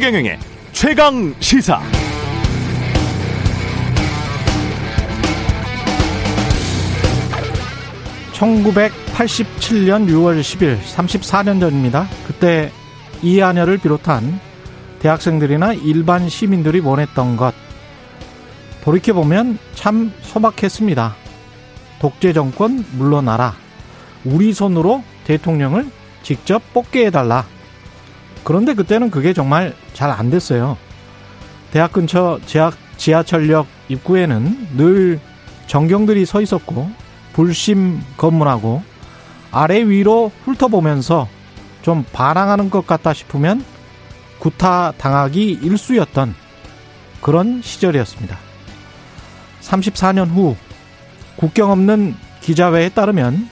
최경영의 최강 시사. (1987년 6월 10일) (34년) 전입니다 그때 이하녀를 비롯한 대학생들이나 일반 시민들이 원했던 것 돌이켜보면 참 소박했습니다. 독재 정권 물러나라. 우리 손으로 대통령을 직접 뽑게 해달라. 그런데 그때는 그게 정말 잘 안 됐어요. 대학 근처 지하, 지하철역 입구에는 늘 정경들이 서 있었고 불심 검문하고 아래 위로 훑어보면서 좀 반항하는 것 같다 싶으면 구타 당하기 일수였던 그런 시절이었습니다. 34년 후 국경 없는 기자회에 따르면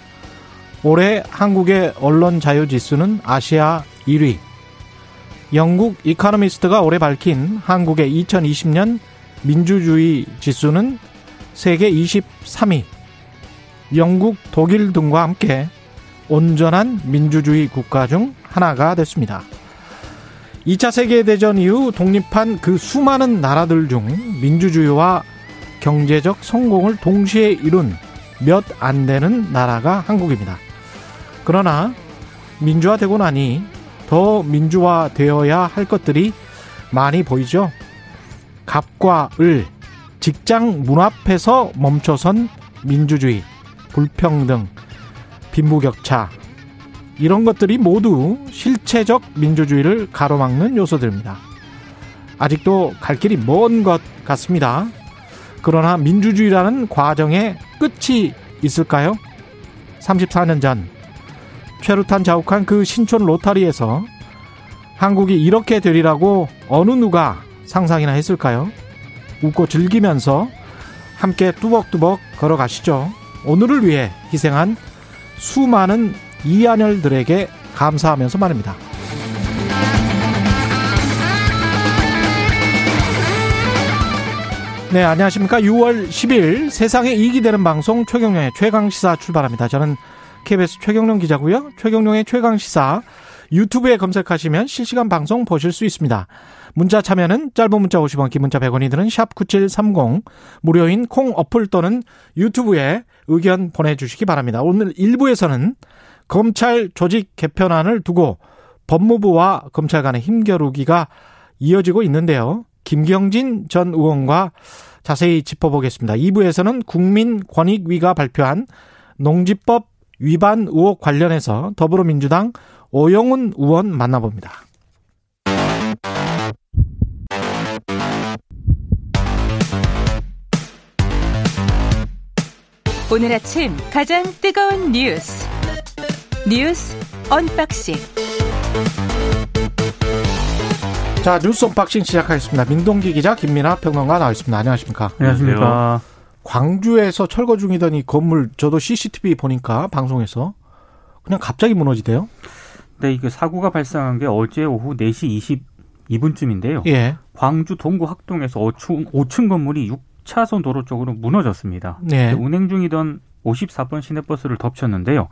올해 한국의 언론 자유 지수는 아시아 1위. 영국 이카노미스트가 올해 밝힌 한국의 2020년 민주주의 지수는 세계 23위. 영국, 독일 등과 함께 온전한 민주주의 국가 중 하나가 됐습니다. 2차 세계대전 이후 독립한 그 수많은 나라들 중 민주주의와 경제적 성공을 동시에 이룬 몇 안 되는 나라가 한국입니다. 그러나 민주화되고 나니 더 민주화되어야 할 것들이 많이 보이죠. 갑과 을, 직장 문 앞에서 멈춰선 민주주의, 불평등, 빈부격차, 이런 것들이 모두 실체적 민주주의를 가로막는 요소들입니다. 아직도 갈 길이 먼 것 같습니다. 그러나 민주주의라는 과정에 끝이 있을까요? 34년 전 최루탄 자욱한 그 신촌 로타리에서 한국이 이렇게 되리라고 어느 누가 상상이나 했을까요? 웃고 즐기면서 함께 뚜벅뚜벅 걸어가시죠. 오늘을 위해 희생한 수많은 이한열들에게 감사하면서 말입니다. 네, 안녕하십니까. 6월 10일 세상에 이익이 되는 방송 최경령의 최강시사 출발합니다. 저는 KBS 최경령 기자고요. 최경령의 최강 시사 유튜브에 검색하시면 실시간 방송 보실 수 있습니다. 문자 참여는 짧은 문자 50원, 긴 문자 100원이 드는 샵 9730 무료인 콩 어플 또는 유튜브에 의견 보내주시기 바랍니다. 오늘 1부에서는 검찰 조직 개편안을 두고 법무부와 검찰 간의 힘겨루기가 이어지고 있는데요. 김경진 전 의원과 자세히 짚어보겠습니다. 2부에서는 국민권익위가 발표한 농지법 위반 의혹 관련해서 더불어민주당 오영훈 의원 만나봅니다. 오늘 아침 가장 뜨거운 뉴스 뉴스 unboxing 자 뉴스 unboxing 시작하겠습니다. 민동기 기자 김민아 평론가 나와 있습니다. 안녕하십니까? 안녕하십니까? 광주에서 철거 중이던 이 건물 저도 CCTV 보니까 방송에서 그냥 갑자기 무너지대요. 네, 이게 사고가 발생한 게 어제 오후 4시 22분쯤인데요. 예. 광주 동구 학동에서 5층, 5층 건물이 6차선 도로 쪽으로 무너졌습니다. 네. 운행 중이던 54번 시내버스를 덮쳤는데요.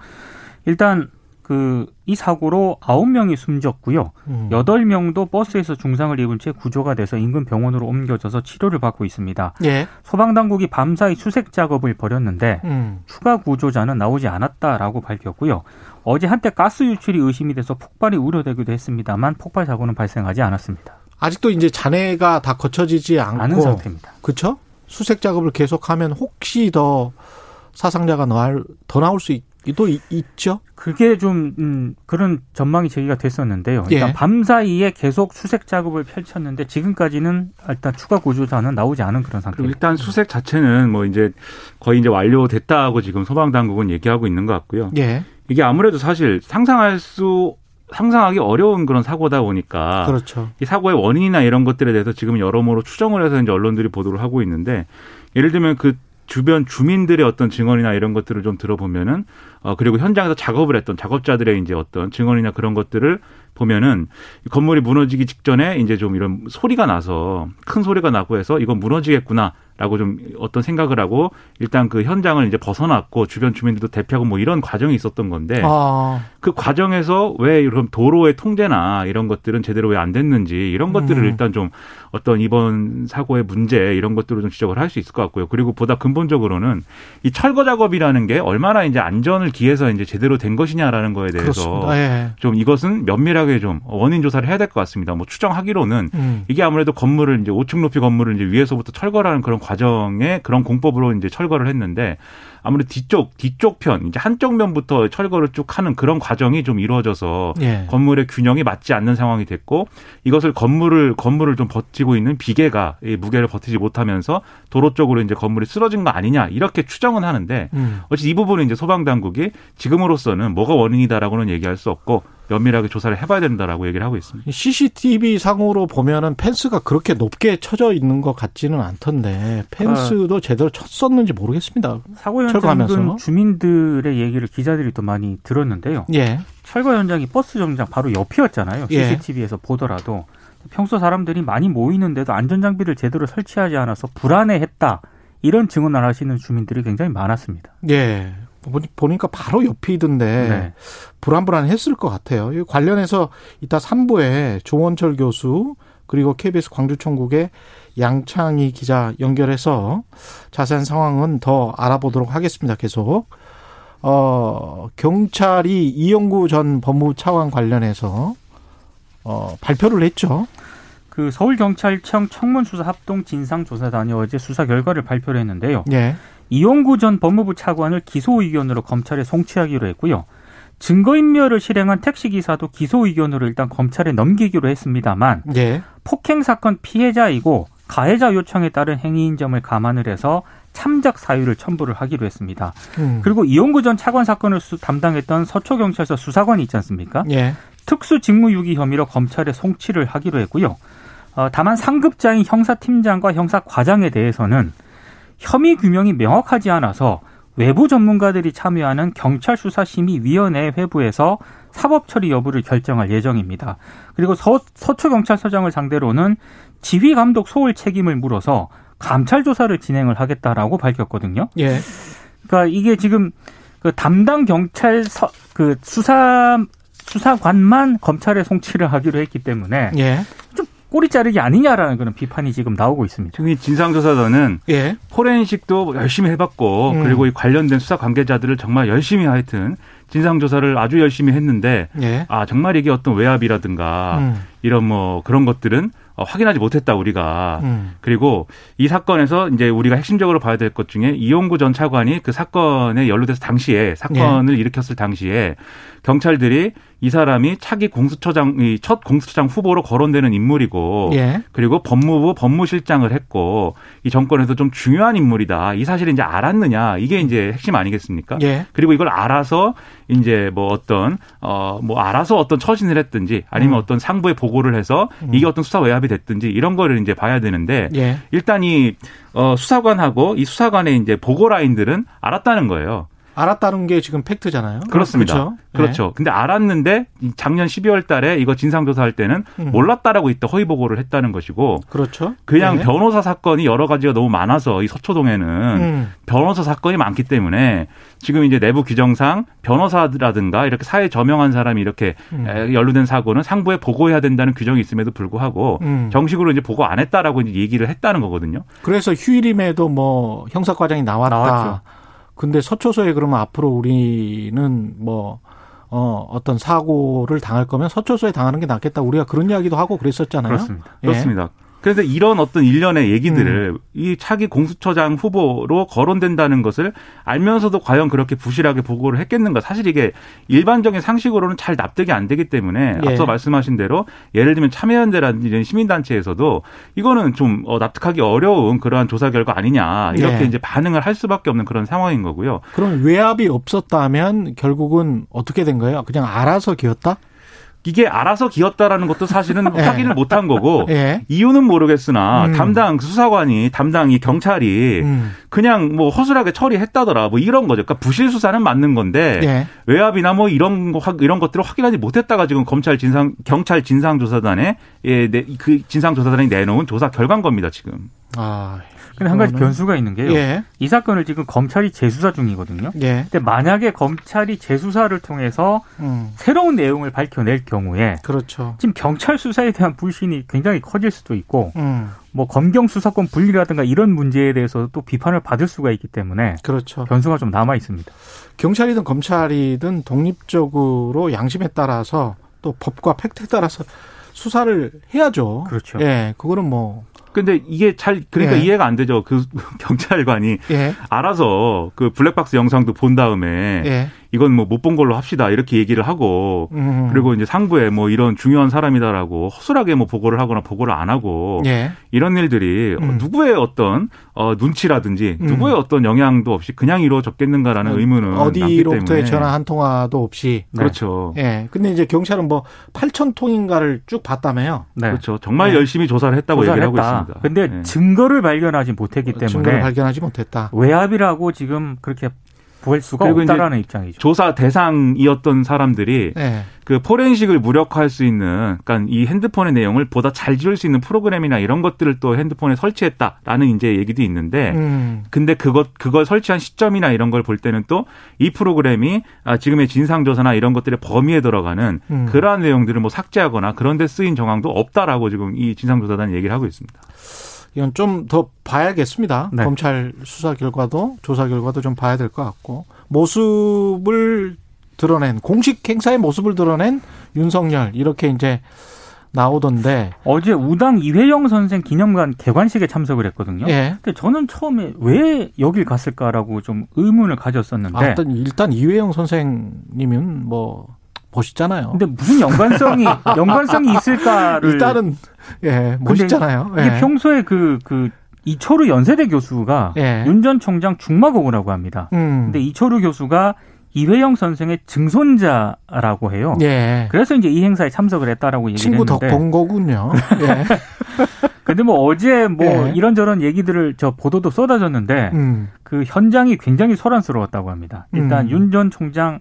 일단 그 이 사고로 9명이 숨졌고요. 음. 8명도 버스에서 중상을 입은 채 구조가 돼서 인근 병원으로 옮겨져서 치료를 받고 있습니다. 예. 소방 당국이 밤사이 수색 작업을 벌였는데 음. 추가 구조자는 나오지 않았다라고 밝혔고요. 어제 한때 가스 유출이 의심이 돼서 폭발이 우려되기도 했습니다만 폭발 사고는 발생하지 않았습니다. 아직도 이제 잔해가 다 거쳐지지 않고 않은 상태입니다. 그렇죠? 수색 작업을 계속하면 혹시 더 사상자가 더 나올 수 있, 도 있죠? 그게 좀 음, 그런 전망이 제기가 됐었는데요. 일단 예. 밤 사이에 계속 수색 작업을 펼쳤는데 지금까지는 일단 추가 구조자는 나오지 않은 그런 상태입니다. 일단 수색 자체는 뭐 이제 거의 이제 완료됐다고 지금 소방 당국은 얘기하고 있는 것 같고요. 예. 이게 아무래도 사실 상상할 수 상상하기 어려운 그런 사고다 보니까 그렇죠. 이 사고의 원인이나 이런 것들에 대해서 지금 여러모로 추정을 해서 이제 언론들이 보도를 하고 있는데 예를 들면 그 주변 주민들의 어떤 증언이나 이런 것들을 좀 들어보면은 어 그리고 현장에서 작업을 했던 작업자들의 이제 어떤 증언이나 그런 것들을 보면은 건물이 무너지기 직전에 이제 좀 이런 소리가 나서 큰 소리가 나고 해서 이건 무너지겠구나. 라고 좀 어떤 생각을 하고 일단 그 현장을 이제 벗어났고 주변 주민들도 대피하고 뭐 이런 과정이 있었던 건데 아. 그 과정에서 왜 이런 도로의 통제나 이런 것들은 제대로 왜 안 됐는지 이런 것들을 음. 일단 좀 어떤 이번 사고의 문제 이런 것들을 좀 지적을 할 수 있을 것 같고요. 그리고 보다 근본적으로는 이 철거 작업이라는 게 얼마나 이제 안전을 기해서 이제 제대로 된 것이냐라는 거에 대해서. 예. 좀 이것은 면밀하게 좀 원인 조사를 해야 될 것 같습니다. 뭐 추정하기로는 음. 이게 아무래도 건물을 이제 5층 높이 건물을 이제 위에서부터 철거라는 그런 과정에 그런 공법으로 이제 철거를 했는데 아무래도 뒤쪽 뒤쪽 편 이제 한쪽 면부터 철거를 쭉 하는 그런 과정이 좀 이루어져서 예. 건물의 균형이 맞지 않는 상황이 됐고 이것을 건물을 건물을 좀 버티고 있는 비계가 이 무게를 버티지 못하면서 도로 쪽으로 이제 건물이 쓰러진 거 아니냐 이렇게 추정은 하는데 음. 어찌 이 부분은 이제 소방 당국이 지금으로서는 뭐가 원인이다라고는 얘기할 수 없고 면밀하게 조사를 해봐야 된다라고 얘기를 하고 있습니다. CCTV 상으로 보면은 펜스가 그렇게 높게 쳐져 있는 것 같지는 않던데 펜스도 제대로 쳤었는지 모르겠습니다. 사고 철거하면서. 주민들의 얘기를 기자들이 또 많이 들었는데요. 예. 철거 현장이 버스 정장 바로 옆이었잖아요. 예. CCTV에서 보더라도 평소 사람들이 많이 모이는데도 안전 장비를 제대로 설치하지 않아서 불안해했다. 이런 증언을 하시는 주민들이 굉장히 많았습니다. 예. 보니- 보니까 바로 옆이던데 네. 불안불안했을 것 같아요. 이 관련해서 이따 3부에 조원철 교수 그리고 KBS 광주총국의 양창희 기자 연결해서 자세한 상황은 더 알아보도록 하겠습니다. 계속. 어, 경찰이 이영구 전 법무부 차관 관련해서 어, 발표를 했죠. 그 서울경찰청 청문수사 합동 진상조사단이 어제 수사 결과를 발표를 했는데요. 예. 이용구 전 법무부 차관을 기소 의견으로 검찰에 송치하기로 했고요. 증거인멸을 실행한 택시기사도 기소 의견으로 일단 검찰에 넘기기로 했습니다만 예. 폭행 사건 피해자이고 가해자 요청에 따른 행위인 점을 감안을 해서 참작 사유를 첨부를 하기로 했습니다. 음. 그리고 이용구 전 차관 사건을 수- 담당했던 서초경찰서 수사관이 있지 않습니까? 예. 특수 직무유기 혐의로 검찰에 송치를 하기로 했고요. 어, 다만 상급자인 형사팀장과 형사과장에 대해서는 혐의 규명이 명확하지 않아서 외부 전문가들이 참여하는 경찰 수사심의위원회 회부에서 사법 처리 여부를 결정할 예정입니다. 그리고 서, 서초 경찰서장을 상대로는 지휘 감독 소홀 책임을 물어서 감찰 조사를 진행을 하겠다라고 밝혔거든요. 예. 그러니까 이게 지금 그 담당 경찰 서 그 수사 수사관만 검찰에 송치를 하기로 했기 때문에 예. 좀 꼬리 자르기 아니냐라는 그런 비판이 지금 나오고 있습니다. 이 진상조사단은 예. 포렌식도 열심히 해봤고 음. 그리고 이 관련된 수사 관계자들을 정말 열심히 하여튼 진상조사를 아주 열심히 했는데 예. 아 정말 이게 어떤 외압이라든가 음. 이런 뭐 그런 것들은 어, 확인하지 못했다 우리가 음. 그리고 이 사건에서 이제 우리가 핵심적으로 봐야 될 것 중에 이용구 전 차관이 그 사건에 연루돼서 당시에 사건을 예. 일으켰을 당시에 경찰들이 이 사람이 차기 공수처장 이첫 공수처장 후보로 거론되는 인물이고 예. 그리고 법무부 법무실장을 했고 이 정권에서 좀 중요한 인물이다. 이 사실을 이제 알았느냐. 이게 이제 핵심 아니겠습니까? 예. 그리고 이걸 알아서 이제 뭐 어떤 어 뭐 알아서 어떤 처신을 했든지 아니면 음. 어떤 상부에 보고를 해서 이게 어떤 수사 외압이 됐든지 이런 거를 이제 봐야 되는데 예. 일단 이 어, 수사관하고 이 수사관의 이제 보고 라인들은 알았다는 거예요. 알았다는 게 지금 팩트잖아요. 그렇습니다. 그렇죠. 그렇죠. 근데 알았는데 이 작년 12월 달에 이거 진상조사할 때는 음. 몰랐다라고 이때 허위 보고를 했다는 것이고 예. 그렇죠. 그냥 예. 변호사 사건이 여러 가지가 너무 많아서 이 서초동에는 음. 변호사 사건이 많기 때문에 지금 이제 내부 규정상 변호사라든가 이렇게 사회 저명한 사람이 이렇게 음. 에, 연루된 사고는 상부에 보고해야 된다는 규정이 있음에도 불구하고 음. 정식으로 이제 보고 안 했다라고 이제 얘기를 했다는 거거든요. 그래서 휴일임에도 뭐 형사과장이 나왔다. 나왔죠. 근데 서초소에 그러면 앞으로 우리는 뭐 어, 어떤 사고를 당할 거면 서초소에 당하는 게 낫겠다. 우리가 그런 이야기도 하고 그랬었잖아요. 그렇습니다. 예. 그렇습니다. 그래서 이런 어떤 일련의 얘기들을 음. 이 차기 공수처장 후보로 거론된다는 것을 알면서도 과연 그렇게 부실하게 보고를 했겠는가. 사실 이게 일반적인 상식으로는 잘 납득이 안 되기 때문에 예. 앞서 말씀하신 대로 예를 들면 참여연대라든지 이런 시민단체에서도 이거는 좀 어, 납득하기 어려운 그러한 조사 결과 아니냐. 이렇게 예. 이제 반응을 할 수밖에 없는 그런 상황인 거고요. 그럼 외압이 없었다면 결국은 어떻게 된 거예요? 그냥 알아서 기었다? 이게 알아서 기었다라는 것도 사실은 예. 확인을 못한 거고 예. 이유는 모르겠으나 음. 담당 수사관이 담당 이 경찰이 음. 그냥 뭐 허술하게 처리했다더라 뭐 이런 거죠. 그러니까 부실 수사는 맞는 건데 예. 외압이나 뭐 이런 거 확- 이런 것들을 확인하지 못했다가 지금 검찰 진상 경찰 진상조사단에 예, 내- 그 진상조사단이 내놓은 조사 결과인 겁니다 지금. 아. 근데 한 가지 변수가 있는 게요. 예. 이 사건을 지금 검찰이 재수사 중이거든요. 예. 근데 만약에 검찰이 재수사를 통해서 음. 새로운 내용을 밝혀낼 경우에 그렇죠. 지금 경찰 수사에 대한 불신이 굉장히 커질 수도 있고 음. 뭐 검경 수사권 분리라든가 이런 문제에 대해서 또 비판을 받을 수가 있기 때문에 그렇죠. 변수가 좀 남아 있습니다. 경찰이든 검찰이든 독립적으로 양심에 따라서 또 법과 팩트에 따라서 수사를 해야죠. 그렇죠. 예, 그거는 뭐, 근데 이게 잘 그러니까 예. 이해가 안 되죠. 그 경찰관이 예, 알아서 그 블랙박스 영상도 본 다음에 예. 이건 뭐 못 본 걸로 합시다 이렇게 얘기를 하고 음. 그리고 이제 상부에 뭐 이런 중요한 사람이다라고 허술하게 뭐 보고를 하거나 보고를 안 하고 예. 이런 일들이 음. 누구의 어떤 어 눈치라든지 음. 누구의 어떤 영향도 없이 그냥 이루어졌겠는가라는 의문은 남기 어디로부터의 전화 한 통화도 없이. 그렇죠. 예. 근데 이제 경찰은 뭐 8천 통인가를 쭉 봤다며요. 네. 그렇죠. 정말 네. 열심히 조사를 했다고 조사를 얘기를 하고 했다. 있습니다. 근데 네. 증거를 발견하지 못했기 증거를 때문에 발견하지 못했다. 외압이라고 지금 그렇게 볼 수가 없다라는 입장이죠. 조사 대상이었던 사람들이 예. 그 포렌식을 무력화할 수 있는, 그러니까 이 핸드폰의 내용을 보다 잘 지울 수 있는 프로그램이나 이런 것들을 또 핸드폰에 설치했다라는 이제 얘기도 있는데, 음. 근데 그것 그걸 설치한 시점이나 이런 걸 볼 때는 또 이 프로그램이 아, 지금의 진상 조사나 이런 것들의 범위에 들어가는 음. 그러한 내용들을 뭐 삭제하거나 그런 데 쓰인 정황도 없다라고 지금 이 진상 조사단이 얘기를 하고 있습니다. 이건 좀 더 봐야겠습니다. 네. 검찰 수사 결과도 조사 결과도 좀 봐야 될 것 같고 모습을 드러낸 공식 행사의 모습을 드러낸 윤석열 이렇게 이제 나오던데 어제 우당 이회영 선생 기념관 개관식에 참석을 했거든요. 예. 근데 저는 처음에 왜 여길 갔을까라고 좀 의문을 가졌었는데 아, 일단 일단 이회영 선생님은 뭐 멋있잖아요. 근데 무슨 연관성이 연관성이 있을까를 일단은 예 멋있잖아요. 이게 예. 평소에 그 그 이철우 연세대 교수가 예. 윤전 총장 중마고우라고 합니다. 음. 근데 이철우 교수가 이회영 선생의 증손자라고 해요. 예. 그래서 이제 이 행사에 참석을 했다라고 얘기를 친구 했는데 덕본 거군요. 예. 근데 뭐 어제 뭐 예. 이런저런 얘기들을 저 보도도 쏟아졌는데 음. 그 현장이 굉장히 소란스러웠다고 합니다. 일단 음. 윤전 총장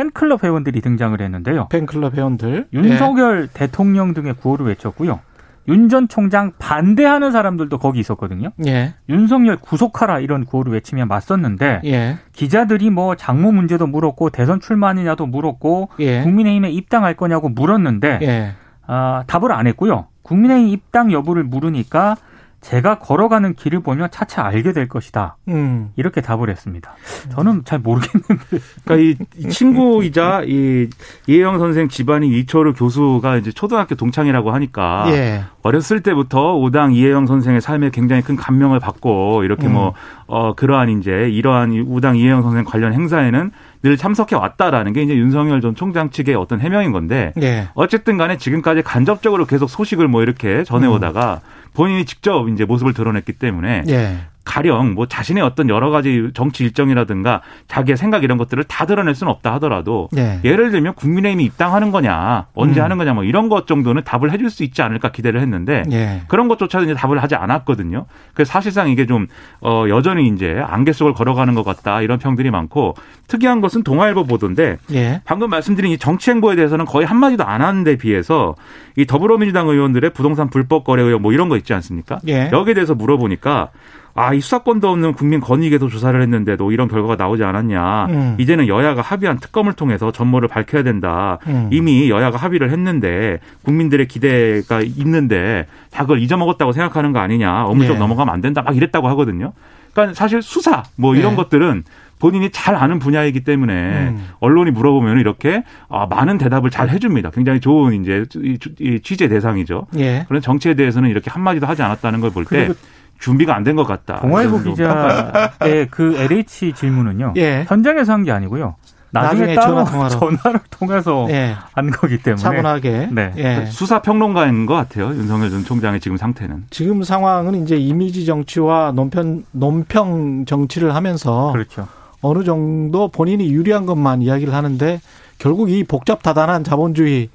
팬클럽 회원들이 등장을 했는데요. 팬클럽 회원들. 윤석열 대통령 등의 구호를 외쳤고요. 윤 전 총장 반대하는 사람들도 거기 있었거든요. 예. 윤석열 구속하라 이런 구호를 외치며 맞섰는데 예. 기자들이 뭐 장모 문제도 물었고 대선 출마하느냐도 물었고 예. 국민의힘에 입당할 거냐고 물었는데 예. 아, 답을 안 했고요. 국민의힘 입당 여부를 물으니까 제가 걸어가는 길을 보면 차차 알게 될 것이다. 음. 이렇게 답을 했습니다. 저는 잘 모르겠는데. 그러니까 이, 이 친구이자 이 이혜영 선생 집안이 이철우 교수가 이제 초등학교 동창이라고 하니까 예. 어렸을 때부터 오당 이혜영 선생의 삶에 굉장히 큰 감명을 받고 이렇게 음. 뭐 어 그러한 이제 이러한 이 우당 이혜영 선생 관련 행사에는 늘 참석해 왔다라는 게 이제 윤석열 전 총장 측의 어떤 해명인 건데 예. 어쨌든 간에 지금까지 간접적으로 계속 소식을 뭐 이렇게 전해오다가 본인이 직접 이제 모습을 드러냈기 때문에 예. 가령 뭐 자신의 어떤 여러 가지 정치 일정이라든가 자기의 생각 이런 것들을 다 드러낼 수는 없다 하더라도 예. 예를 들면 국민의힘이 입당하는 거냐 언제 음. 하는 거냐 뭐 이런 것 정도는 답을 해줄 수 있지 않을까 기대를 했는데 예. 그런 것조차도 이제 답을 하지 않았거든요. 그래서 사실상 이게 좀 어, 여전히 이제 안개 속을 걸어가는 것 같다 이런 평들이 많고 특이한 것은 동아일보 보도인데 예. 방금 말씀드린 이 정치 행보에 대해서는 거의 한 마디도 안 하는데 비해서 이 더불어민주당 의원들의 부동산 불법 거래 의혹 뭐 이런 거 있지 않습니까? 예. 여기에 대해서 물어보니까 아, 이 수사권도 없는 국민 권익에도 조사를 했는데도 이런 결과가 나오지 않았냐. 음. 이제는 여야가 합의한 특검을 통해서 전모를 밝혀야 된다. 음. 이미 여야가 합의를 했는데 국민들의 기대가 있는데 다 그걸 잊어먹었다고 생각하는 거 아니냐. 어물쩍 예. 넘어가면 안 된다. 막 이랬다고 하거든요. 그러니까 사실 수사 뭐 이런 예. 것들은 본인이 잘 아는 분야이기 때문에 음. 언론이 물어보면 이렇게 아, 많은 대답을 잘 해줍니다. 굉장히 좋은 이제 취- 취재 대상이죠. 예. 그런 정치에 대해서는 이렇게 한마디도 하지 않았다는 걸 볼 때 준비가 안 된 것 같다. 좀 기자의 그 LH 질문은요. 예. 현장에서 한 게 아니고요. 나중에, 나중에 따로 전화 통화로. 전화를 통해서 예. 한 거기 때문에. 차분하게. 네. 예. 수사 평론가인 것 같아요. 윤석열 전 총장의 지금 상태는. 지금 상황은 이제 이미지 정치와 논평 논평 정치를 하면서 그렇죠. 어느 정도 본인이 유리한 것만 이야기를 하는데 결국 이 복잡 다단한 자본주의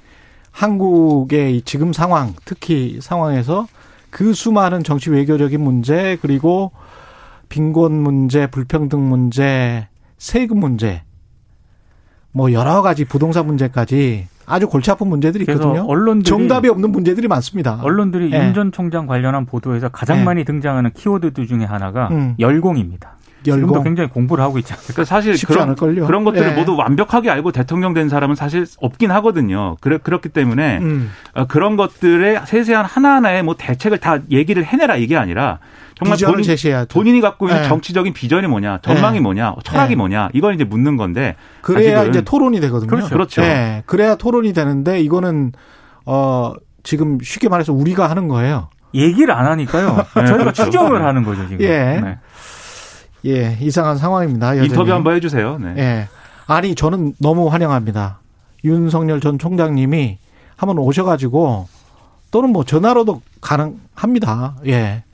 한국의 지금 상황, 특히 상황에서 그 수많은 정치 외교적인 문제 그리고 빈곤 문제, 불평등 문제, 세금 문제, 뭐 여러 가지 부동산 문제까지 아주 골치 아픈 문제들이 있거든요. 언론들이 정답이 없는 문제들이 많습니다. 언론들이 예. 윤전 총장 관련한 보도에서 가장 예. 많이 등장하는 키워드들 중에 하나가 음. 열공입니다. 지금도 열공 굉장히 공부를 하고 있지 않습니까? 그러니까 사실 쉽지 그런 않을걸요. 그런 것들을 예. 모두 완벽하게 알고 대통령 된 사람은 사실 없긴 하거든요. 그래, 그렇기 때문에 음. 어, 그런 것들의 세세한 하나하나의 뭐 대책을 다 얘기를 해내라 이게 아니라 정말 비전을 본인, 제시해야죠. 본인이 갖고 있는 예. 정치적인 비전이 뭐냐, 전망이 예. 뭐냐, 철학이 예. 뭐냐 이걸 이제 묻는 건데 그래야 이제 토론이 되거든요. 그렇죠. 그렇죠. 예. 그래야 토론이 되는데 이거는 어 지금 쉽게 말해서 우리가 하는 거예요. 얘기를 안 하니까요. 네, 저희가 그렇죠. 추정을 하는 거죠 지금. 예. 네. 예, 이상한 상황입니다. 여전히. 인터뷰 한번 해주세요. 네. 예. 아니 저는 너무 환영합니다. 윤석열 전 총장님이 한번 오셔가지고 또는 뭐 전화로도 가능합니다. 예.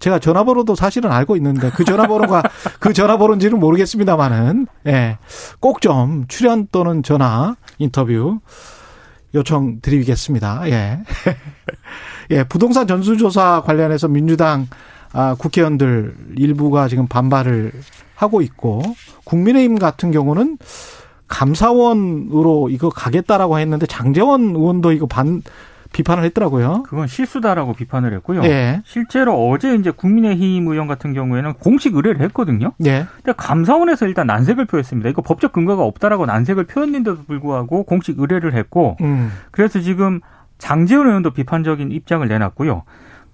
제가 전화번호도 사실은 알고 있는데 그 전화번호가 그 전화번호인지는 모르겠습니다만은 예. 꼭 좀 출연 또는 전화 인터뷰 요청 드리겠습니다. 예. 예, 부동산 전수조사 관련해서 민주당 아, 국회의원들 일부가 지금 반발을 하고 있고 국민의힘 같은 경우는 감사원으로 이거 가겠다라고 했는데 장재원 의원도 이거 반 비판을 했더라고요. 그건 실수다라고 비판을 했고요. 예. 실제로 어제 이제 국민의힘 의원 같은 경우에는 공식 의뢰를 했거든요. 예. 근데 감사원에서 일단 난색을 표했습니다. 이거 법적 근거가 없다라고 난색을 표했는데도 불구하고 공식 의뢰를 했고 음. 그래서 지금 장재원 의원도 비판적인 입장을 내놨고요.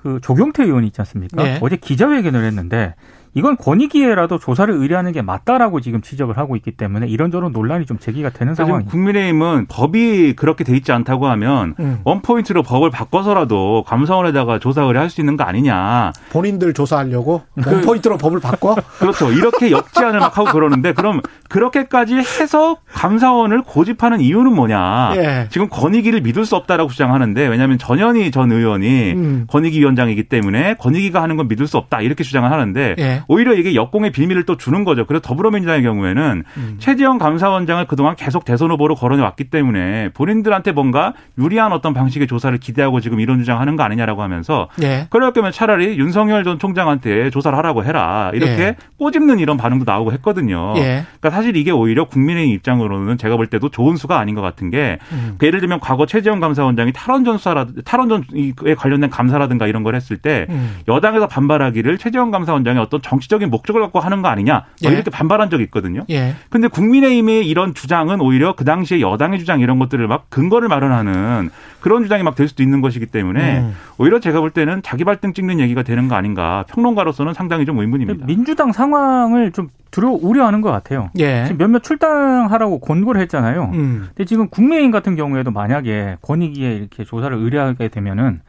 그 조경태 의원이 있지 않습니까? 네. 어제 기자회견을 했는데 이건 권익위에라도 조사를 의뢰하는 게 맞다라고 지금 지적을 하고 있기 때문에 이런저런 논란이 좀 제기가 되는 상황입니다. 국민의힘은 법이 그렇게 돼 있지 않다고 하면 음. 원포인트로 법을 바꿔서라도 감사원에다가 조사 의뢰할 수 있는 거 아니냐. 본인들 조사하려고 그 원포인트로 법을 바꿔? 그렇죠. 이렇게 역제안을 막 하고 그러는데 그럼 그렇게까지 해서 감사원을 고집하는 이유는 뭐냐. 예. 지금 권익위를 믿을 수 없다라고 주장하는데 왜냐하면 전현희 전 의원이 음. 권익위 위원장이기 때문에 권익위가 하는 건 믿을 수 없다 이렇게 주장을 하는데 예. 오히려 이게 역공의 빌미를 또 주는 거죠. 그래서 더불어민주당의 경우에는 음. 최재형 감사원장을 그동안 계속 대선 후보로 거론해왔기 때문에 본인들한테 뭔가 유리한 어떤 방식의 조사를 기대하고 지금 이런 주장하는 거 아니냐라고 하면서 예. 그럴 거면 차라리 윤석열 전 총장한테 조사를 하라고 해라. 이렇게 예. 꼬집는 이런 반응도 나오고 했거든요. 예. 그러니까 사실 이게 오히려 국민의 입장으로는 제가 볼 때도 좋은 수가 아닌 것 같은 게 음. 그 예를 들면 과거 최재형 감사원장이 탈원전 수사라 탈원전에 관련된 감사라든가 이런 걸 했을 때 음. 여당에서 반발하기를 최재형 감사원장이 어떤 정치적인 목적을 갖고 하는 거 아니냐 뭐 예. 이렇게 반발한 적이 있거든요. 예. 근데 국민의힘의 이런 주장은 오히려 그 당시에 여당의 주장 이런 것들을 막 근거를 마련하는 그런 주장이 막 될 수도 있는 것이기 때문에 음. 오히려 제가 볼 때는 자기 발등 찍는 얘기가 되는 거 아닌가 평론가로서는 상당히 좀 의문입니다. 민주당 상황을 좀 두려 우려하는 것 같아요. 예. 지금 몇몇 출당하라고 권고를 했잖아요. 음. 근데 지금 국민의힘 같은 경우에도 만약에 권익위에 이렇게 조사를 의뢰하게 되면은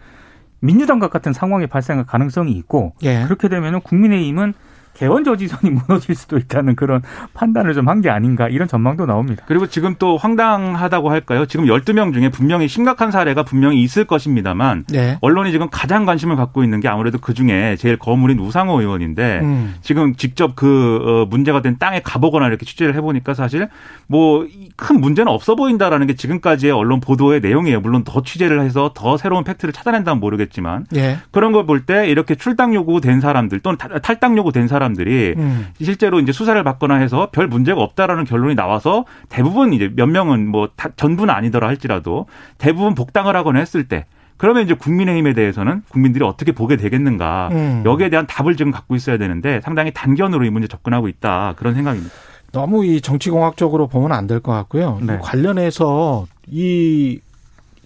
민주당과 같은 상황이 발생할 가능성이 있고 예. 그렇게 되면은 국민의힘은 개헌 저지선이 무너질 수도 있다는 그런 판단을 좀 한 게 아닌가 이런 전망도 나옵니다. 그리고 지금 또 황당하다고 할까요? 지금 12명 중에 분명히 심각한 사례가 분명히 있을 것입니다만 예. 언론이 지금 가장 관심을 갖고 있는 게 아무래도 그 중에 제일 거물인 우상호 의원인데 음. 지금 직접 그 어, 문제가 된 땅에 가보거나 이렇게 취재를 해보니까 사실 뭐 큰 문제는 없어 보인다라는 게 지금까지의 언론 보도의 내용이에요. 물론 더 취재를 해서 더 새로운 팩트를 찾아낸다면 모르겠지만 예. 그런 걸 볼 때 이렇게 출당 요구된 사람들 또는 탈- 탈당 요구된 사람들 이 음. 실제로 이제 수사를 받거나 해서 별 문제가 없다라는 결론이 나와서 대부분 이제 몇 명은 뭐 다- 전부는 아니더라 할지라도 대부분 복당을 하거나 했을 때 그러면 이제 국민의힘에 대해서는 국민들이 어떻게 보게 되겠는가 음. 여기에 대한 답을 지금 갖고 있어야 되는데 상당히 단견으로 이 문제 접근하고 있다 그런 생각입니다. 너무 이 정치공학적으로 보면 안 될 것 같고요. 네. 이 관련해서 이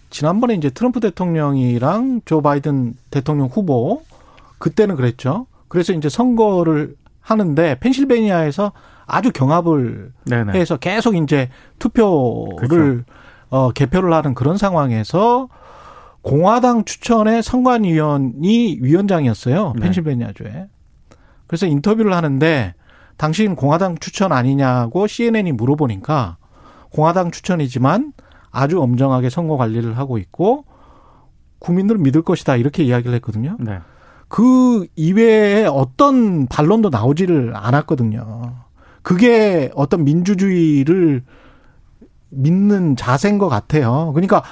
지난번에 이제 트럼프 대통령이랑 조 바이든 대통령 후보 그때는 그랬죠. 그래서 이제 선거를 하는데 펜실베니아에서 아주 경합을 네네. 해서 계속 이제 투표를 그렇죠. 어, 개표를 하는 그런 상황에서 공화당 추천의 선관위원이 위원장이었어요. 네. 펜실베니아주에. 그래서 인터뷰를 하는데 당신 공화당 추천 아니냐고 CNN이 물어보니까 공화당 추천이지만 아주 엄정하게 선거 관리를 하고 있고 국민들은 믿을 것이다 이렇게 이야기를 했거든요. 네. 그 이외에 어떤 반론도 나오지를 않았거든요. 그게 어떤 민주주의를 믿는 자세인 것 같아요. 그러니까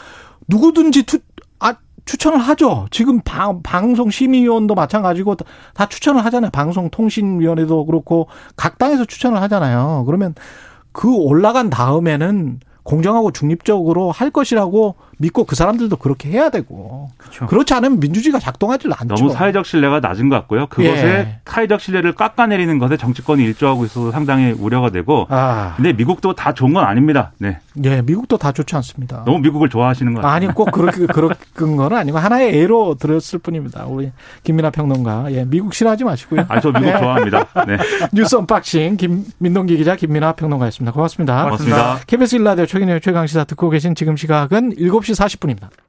누구든지 투, 아, 추천을 하죠. 지금 방, 방송 심의위원도 마찬가지고 다, 다 추천을 하잖아요. 방송통신위원회도 그렇고 각 당에서 추천을 하잖아요. 그러면 그 올라간 다음에는 공정하고 중립적으로 할 것이라고 믿고 그 사람들도 그렇게 해야 되고 그렇죠. 그렇지 않으면 민주주의가 작동하지 않죠. 너무 사회적 신뢰가 낮은 것 같고요. 그것에 예. 사회적 신뢰를 깎아내리는 것에 정치권이 일조하고 있어서 상당히 우려가 되고. 아, 근데 미국도 다 좋은 건 아닙니다. 네. 예, 미국도 다 좋지 않습니다. 너무 미국을 좋아하시는 것 같아요. 아니 꼭 그렇게 그런 건 아니고 하나의 예로 들었을 뿐입니다. 우리 김민아 평론가, 예, 미국 싫어하지 마시고요. 아니, 저 미국 네. 좋아합니다. 네. 뉴스 unboxing 김민동기 기자 김민아 평론가였습니다. 고맙습니다. 고맙습니다. KBS 일라디오 최경영의 최강 시사 듣고 계신 지금 시각은 7시 40분입니다.